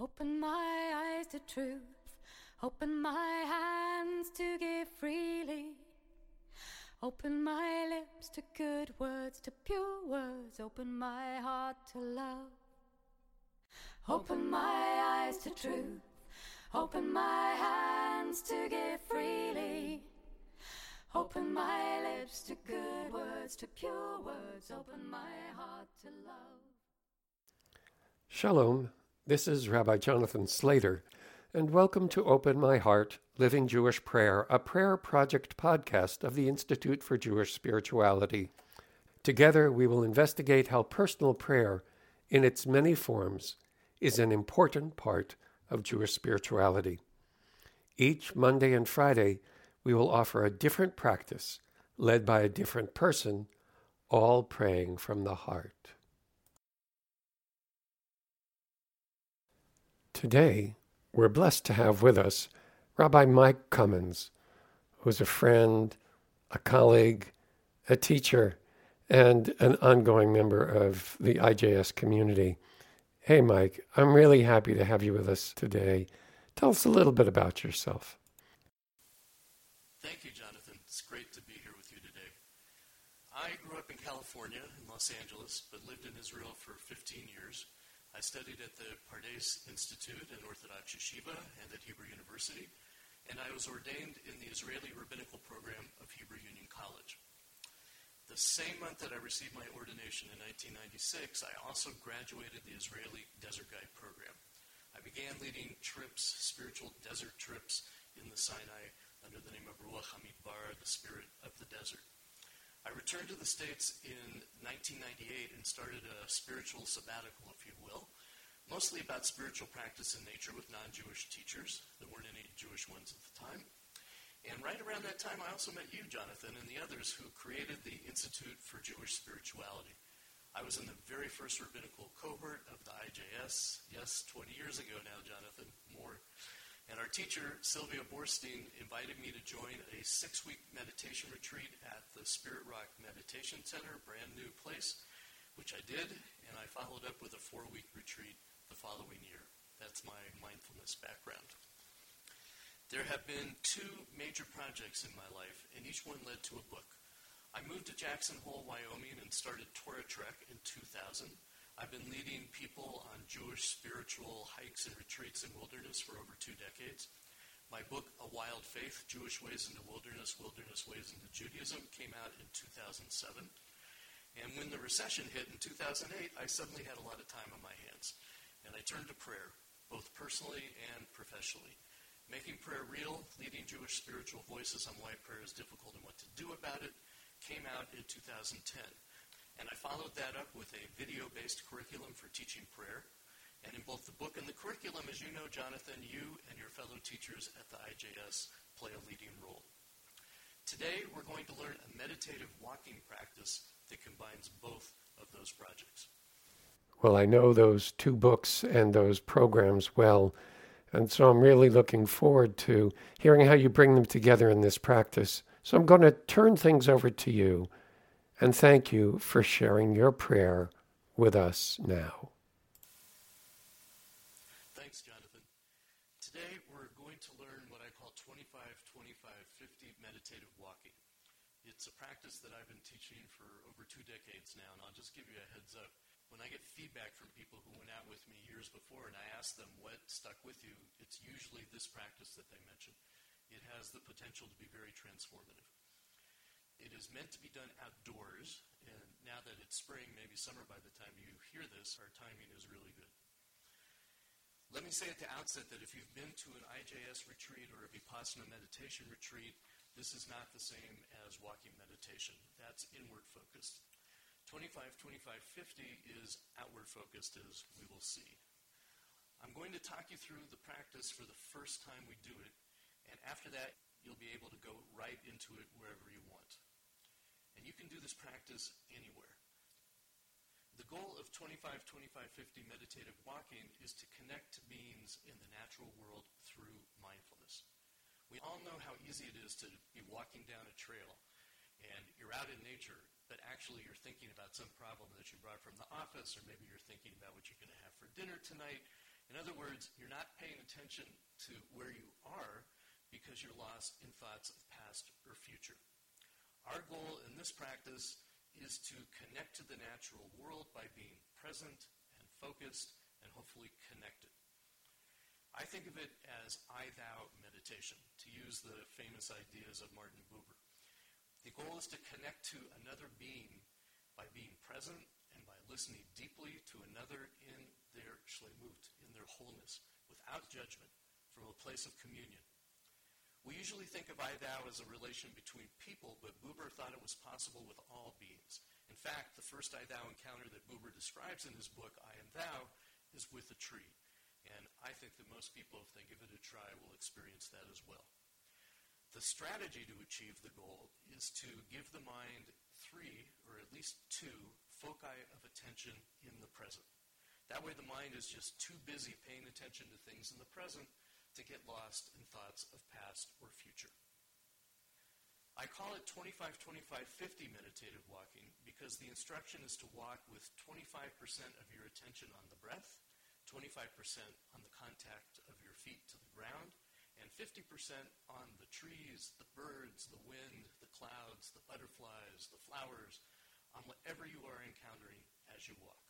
Open my eyes to truth, open my hands to give freely. Open my lips to good words, to pure words, open my heart to love. Open my eyes to truth, open my hands to give freely. Open my lips to good words, to pure words, open my heart to love. Shalom, this is Rabbi Jonathan Slater, and welcome to Open My Heart Living Jewish Prayer, a prayer project podcast of the Institute for Jewish Spirituality. Together, we will investigate how personal prayer, in its many forms, is an important part of Jewish spirituality. Each Monday and Friday, we will offer a different practice led by a different person, all praying from the heart. Today, we're blessed to have with us Rabbi Mike Comins, who's a friend, a colleague, a teacher, and an ongoing member of the IJS community. Hey, Mike, I'm really happy to have you with us today. Tell us a little bit about yourself. Thank you, Jonathan. It's great to be here with you today. I grew up in California, in Los Angeles, but lived in Israel for 15 years. I studied at the Pardes Institute and Orthodox Yeshiva and at Hebrew University, and I was ordained in the Israeli Rabbinical Program of Hebrew Union College. The same month that I received my ordination in 1996, I also graduated the Israeli Desert Guide Program. I began leading trips, spiritual desert trips in the Sinai under the name of Ruach Hamidbar, the spirit of the desert. I returned to the States in 1998 and started a spiritual sabbatical, if you will, mostly about spiritual practice in nature with non Jewish teachers. There weren't any Jewish ones at the time. And right around that time, I also met you, Jonathan, and the others who created the Institute for Jewish Spirituality. I was in the very first rabbinical cohort of the IJS, yes, 20 years ago now, Jonathan, more. And our teacher, Sylvia Boorstein, invited me to join a six week meditation retreat at the Spirit Rock Meditation Center, brand new place, which I did, and I followed up with a four week retreat the following year. That's my mindfulness background. There have been two major projects in my life, and each one led to a book. I moved to Jackson Hole, Wyoming, and started Torah Trek in 2000. I've been leading people on Jewish spiritual hikes and retreats in wilderness for over two decades. My book, A Wild Faith Jewish Ways into Wilderness, Wilderness Ways into Judaism, came out in 2007. And when the recession hit in 2008, I suddenly had a lot of time on my hands. And I turned to prayer, both personally and professionally. Making prayer real, leading Jewish spiritual voices on why prayer is difficult and what to do about it, came out in 2010. And I followed that up with a video based curriculum for teaching prayer. And in both the book and the curriculum, as you know, Jonathan, you and your fellow teachers at the IJS play a leading role. Today, we're going to learn a meditative walking practice that combines both of those projects. Well, I know those two books and those programs well, and so I'm really looking forward to hearing how you bring them together in this practice. So I'm going to turn things over to you and thank you for sharing your prayer with us now. Thanks, Jonathan. Today we're going to learn what I call 25 25 50 meditative walking. It's a practice that I've been teaching for over two decades now, and I'll just give you a heads up. When I get feedback from people who went out with me years before and I ask them what stuck with you, it's usually this practice that they mention. It has the potential to be very transformative. It is meant to be done outdoors, and now that it's spring, maybe summer by the time you hear this, our timing is really good. Let me say at the outset that if you've been to an IJS retreat or a Vipassana meditation retreat, this is not the same as walking meditation. That's inward focused. 25, 25, 50 is outward focused, as we will see. I'm going to talk you through the practice for the first time we do it, and after that, you'll be able to go right into it wherever you you can do this practice anywhere. The goal of 25, 25, 50 meditative walking is to connect to beings in the natural world through mindfulness. We all know how easy it is to be walking down a trail and you're out in nature, but actually you're thinking about some problem that you brought from the office, or maybe you're thinking about what you're going to have for dinner tonight, In other words, you're not paying attention to where you are because you're lost in thoughts of past or future. Our goal in this practice is to connect to the natural world by being present and focused and hopefully connected. I think of it as I thou meditation, to use the famous ideas of Martin Buber. The goal is to connect to another being by being present and by listening deeply to another in their shlemut, in their wholeness, without judgment, from a place of communion. We usually think of I thou as a relation between people, but Buber thought it was possible with all beings. In fact, the first I thou encounter that Buber describes in his book, I and Thou, is with a tree. And I think that most people, if they give it a try, will experience that as well. The strategy to achieve the goal is to give the mind three, or at least two, foci of attention in the present. That way, the mind is just too busy paying attention to things in the present to get lost in thoughts of past or future. I call it 25 25 50 meditative walking because the instruction is to walk with 25% of your attention on the breath, 25% on the contact of your feet to the ground, and 50% on the trees, the birds, the wind, the clouds, the butterflies, the flowers, on whatever you are encountering as you walk.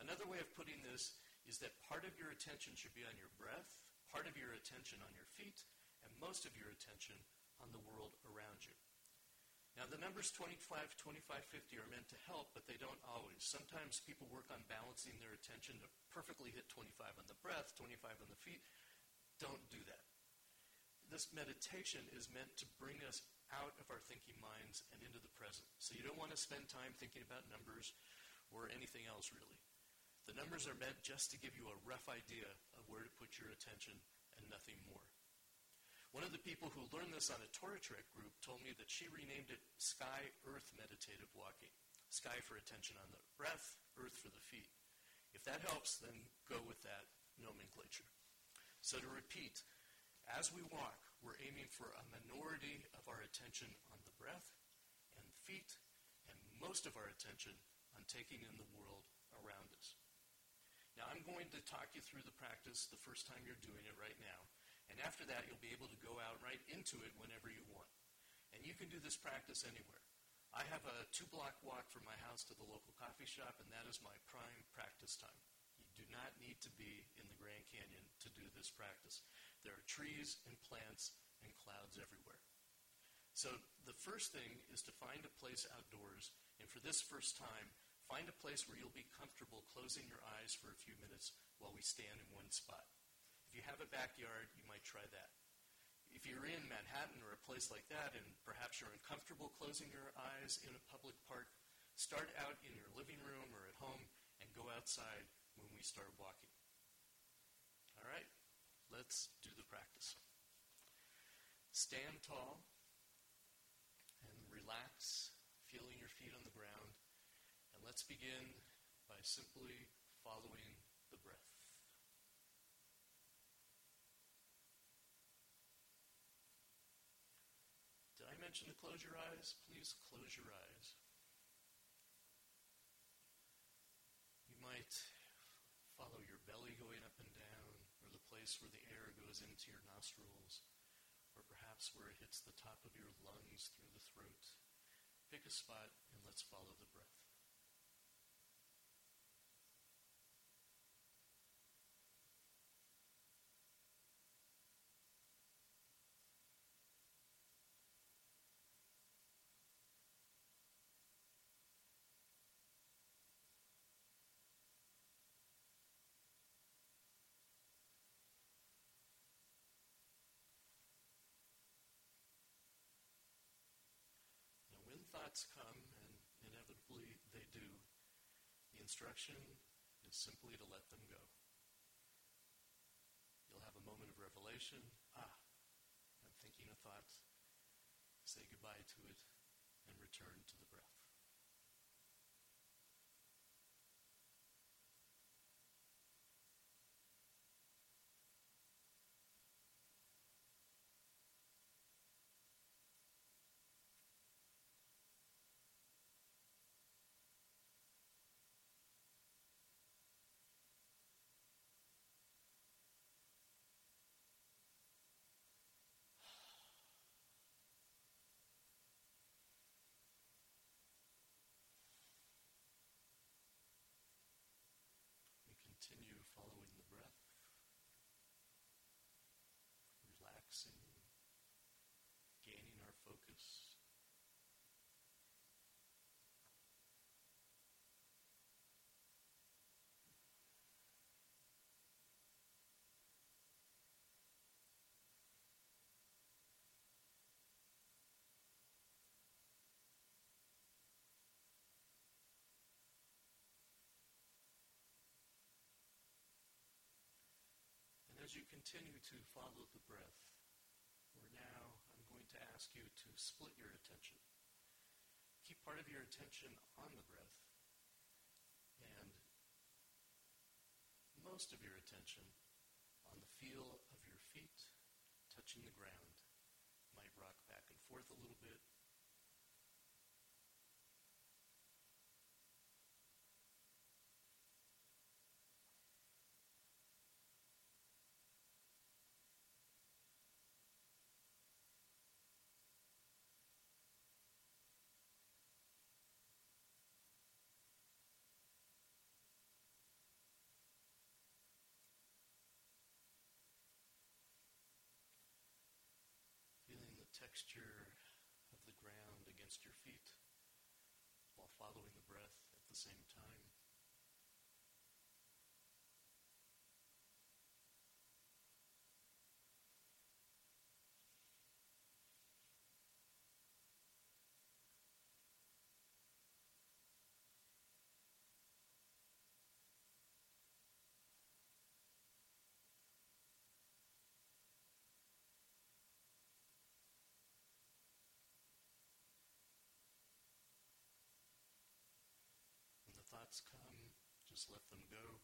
Another way of putting this is that part of your attention should be on your breath, part of your attention on your feet, and most of your attention on the world around you. Now, the numbers 25, 25, 50 are meant to help, but they don't always. Sometimes people work on balancing their attention to perfectly hit 25 on the breath, 25 on the feet. Don't do that. This meditation is meant to bring us out of our thinking minds and into the present. So you don't want to spend time thinking about numbers or anything else, really. The numbers are meant just to give you a rough idea of where to put your attention and nothing more. One of the people who learned this on a Torah Trek group told me that she renamed it Sky Earth Meditative Walking. Sky for attention on the breath, earth for the feet. If that helps, then go with that nomenclature. So to repeat, as we walk, we're aiming for a minority of our attention on the breath and feet, and most of our attention on taking in the world around us. Now, I'm going to talk you through the practice the first time you're doing it right now. And after that, you'll be able to go out right into it whenever you want. And you can do this practice anywhere. I have a two block walk from my house to the local coffee shop, and that is my prime practice time. You do not need to be in the Grand Canyon to do this practice. There are trees and plants and clouds everywhere. So the first thing is to find a place outdoors, and for this first time, find a place where you'll be comfortable closing your eyes for a few minutes while we stand in one spot. If you have a backyard, you might try that. If you're in Manhattan or a place like that and perhaps you're uncomfortable closing your eyes in a public park, start out in your living room or at home and go outside when we start walking. All right, let's do the practice. Stand tall and relax, feeling your feet on the ground. And let's begin by simply following the breath. Did I mention to close your eyes, please close your eyes. You might follow your belly going up and down, or the place where the air goes into your nostrils, or perhaps where it hits the top of your lungs through the throat. Pick a spot and let's follow the breath. Thoughts come, and inevitably they do, the instruction is simply to let them go. You'll have a moment of revelation. Ah, I'm thinking a thought. Say goodbye to it and return to you continue to follow the breath, where now I'm going to ask you to split your attention. Keep part of your attention on the breath, and most of your attention on the feel of your feet touching the ground. Might rock back and forth a little bit. Texture of the ground against your feet while following the breath at the same time. Thoughts come, just let them go.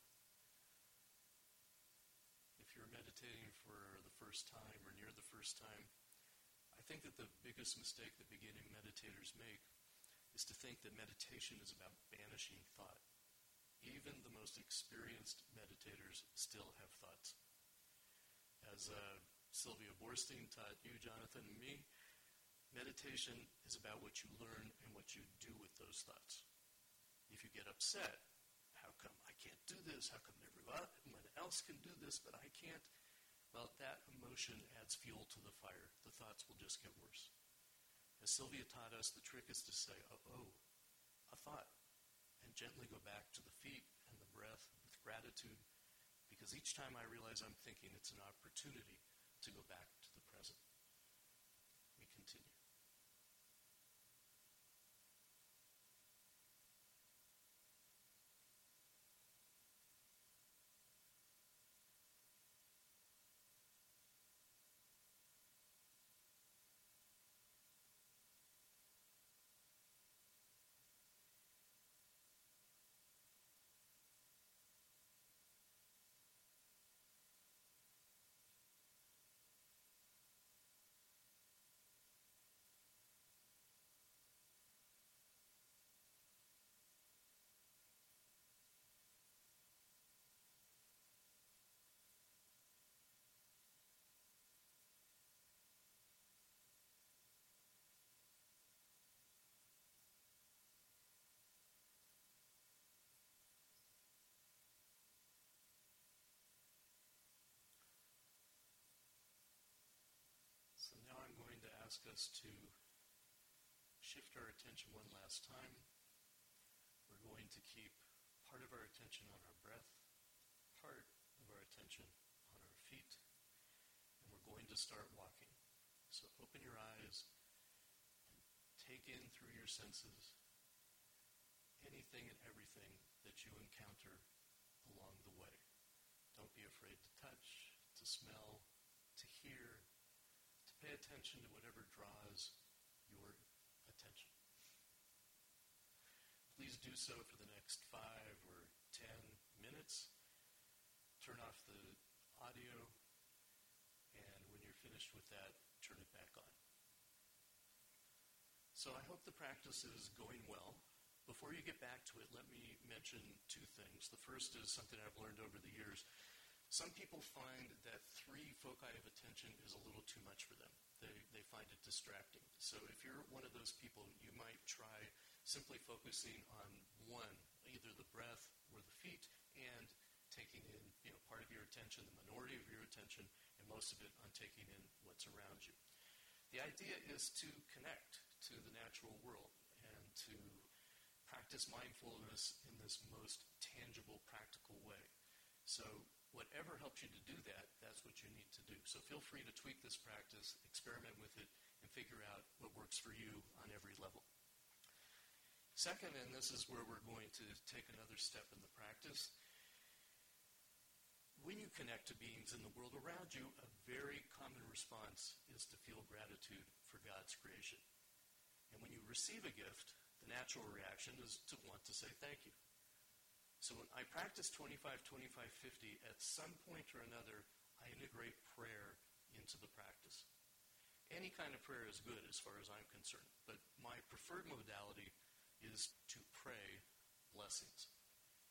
If you're meditating for the first time or near the first time, I think that the biggest mistake that beginning meditators make is to think that meditation is about banishing thought. Even the most experienced meditators still have thoughts. As uh, Sylvia Boorstein taught you, Jonathan, and me, meditation is about what you learn and what you do with those thoughts. If you get upset, how come I can't do this? How come everyone else can do this, but I can't? Well, that emotion adds fuel to the fire. The thoughts will just get worse. As Sylvia taught us, the trick is to say, oh, oh, a thought, and gently go back to the feet and the breath with gratitude, because each time I realize I'm thinking, it's an opportunity to go back to the present. We continue. Ask us to shift our attention one last time. We're going to keep part of our attention on our breath, part of our attention on our feet, and we're going to start walking. So open your eyes and take in through your senses anything and everything that you encounter along the way. Don't be afraid to touch, to smell, to hear, Pay attention to whatever draws your attention. Please do so for the next five or ten minutes. Turn off the audio, and when you're finished with that, turn it back on. So I hope the practice is going well. Before you get back to it, let me mention two things. The first is something I've learned over the years. Some people find that three foci of attention is a little too much for them. They, they find it distracting. So if you're one of those people, you might try simply focusing on one, either the breath or the feet, and taking in you know, part of your attention, the minority of your attention, and most of it on taking in what's around you. The idea is to connect to the natural world and to practice mindfulness in this most tangible, practical way. So whatever helps you to do that, that's what you need to do. So feel free to tweak this practice, experiment with it, and figure out what works for you on every level. Second, and this is where we're going to take another step in the practice, when you connect to beings in the world around you, a very common response is to feel gratitude for God's creation. And when you receive a gift, the natural reaction is to want to say thank you. So when I practice 25, 25, 50, at some point or another, I integrate prayer into the practice. Any kind of prayer is good as far as I'm concerned, but my preferred modality is to pray blessings.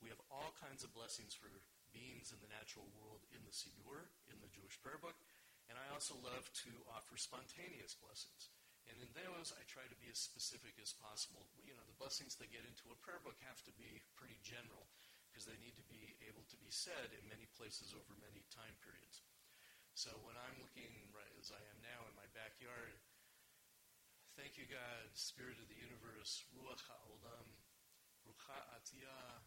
We have all kinds of blessings for beings in the natural world in the Siddur, in the Jewish prayer book, and I also love to offer spontaneous blessings. And in those, I try to be as specific as possible. You know, the blessings that get into a prayer book have to be pretty general because they need to be able to be said in many places over many time periods. So when I'm looking, right as I am now in my backyard, thank you, God, Spirit of the universe, Ruach HaOlam, Rucha Atiyah,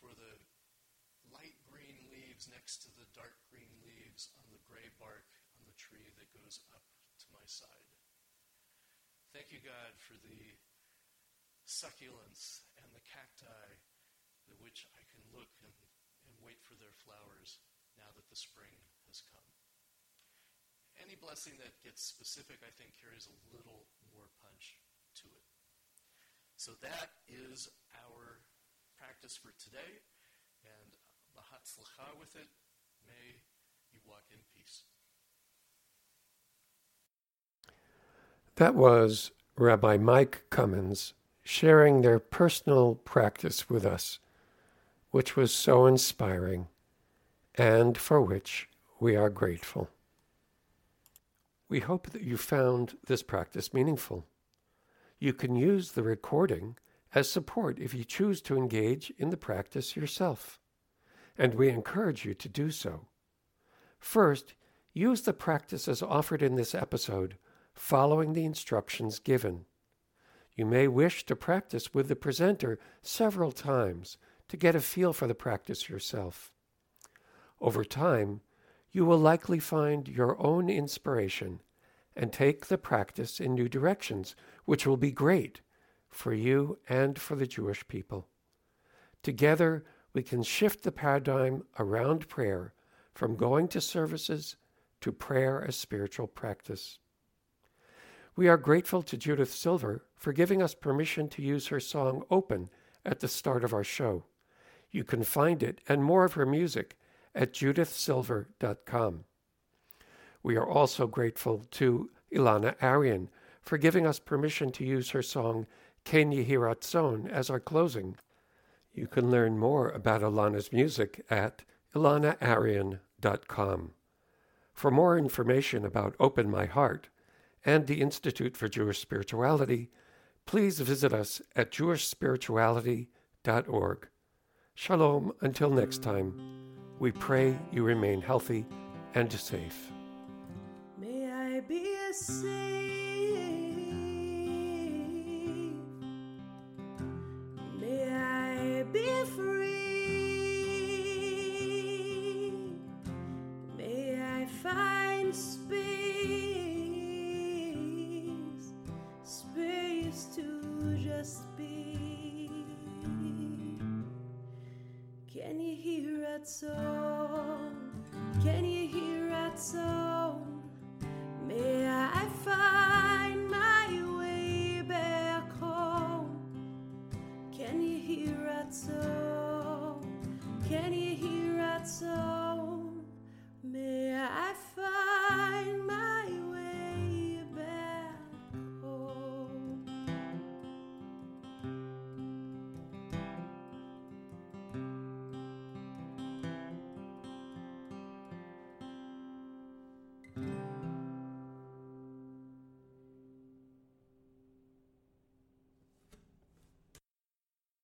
for the light green leaves next to the dark green leaves on the gray bark on the tree that goes up to my side. Thank you, God, for the succulents and the cacti, which I can look and, and wait for their flowers now that the spring has come any blessing that gets specific, I think, carries a little more punch to it. So that is our practice for today, and Bahatzlacha with it. May you walk in peace. That was Rabbi Mike Comins sharing their personal practice with us, which was so inspiring and for which we are grateful. We hope that you found this practice meaningful. You can use the recording as support if you choose to engage in the practice yourself, and we encourage you to do so. First, use the practice as offered in this episode, following the instructions given. You may wish to practice with the presenter several times to get a feel for the practice yourself. Over time, you will likely find your own inspiration and take the practice in new directions, which will be great for you and for the Jewish people. Together, we can shift the paradigm around prayer from going to services to prayer as spiritual practice. We are grateful to Judith Silver for giving us permission to use her song Open at the start of our show. You can find it and more of her music at judithsilver.com. We are also grateful to Elana Arian for giving us permission to use her song Ken Yehiratzon as our closing. You can learn more about Elana's music at elanaarian.com. For more information about Open My Heart and the Institute for Jewish Spirituality, please visit us at jewishspirituality.org. Shalom until next time. We pray you remain healthy and safe. May I be safe. May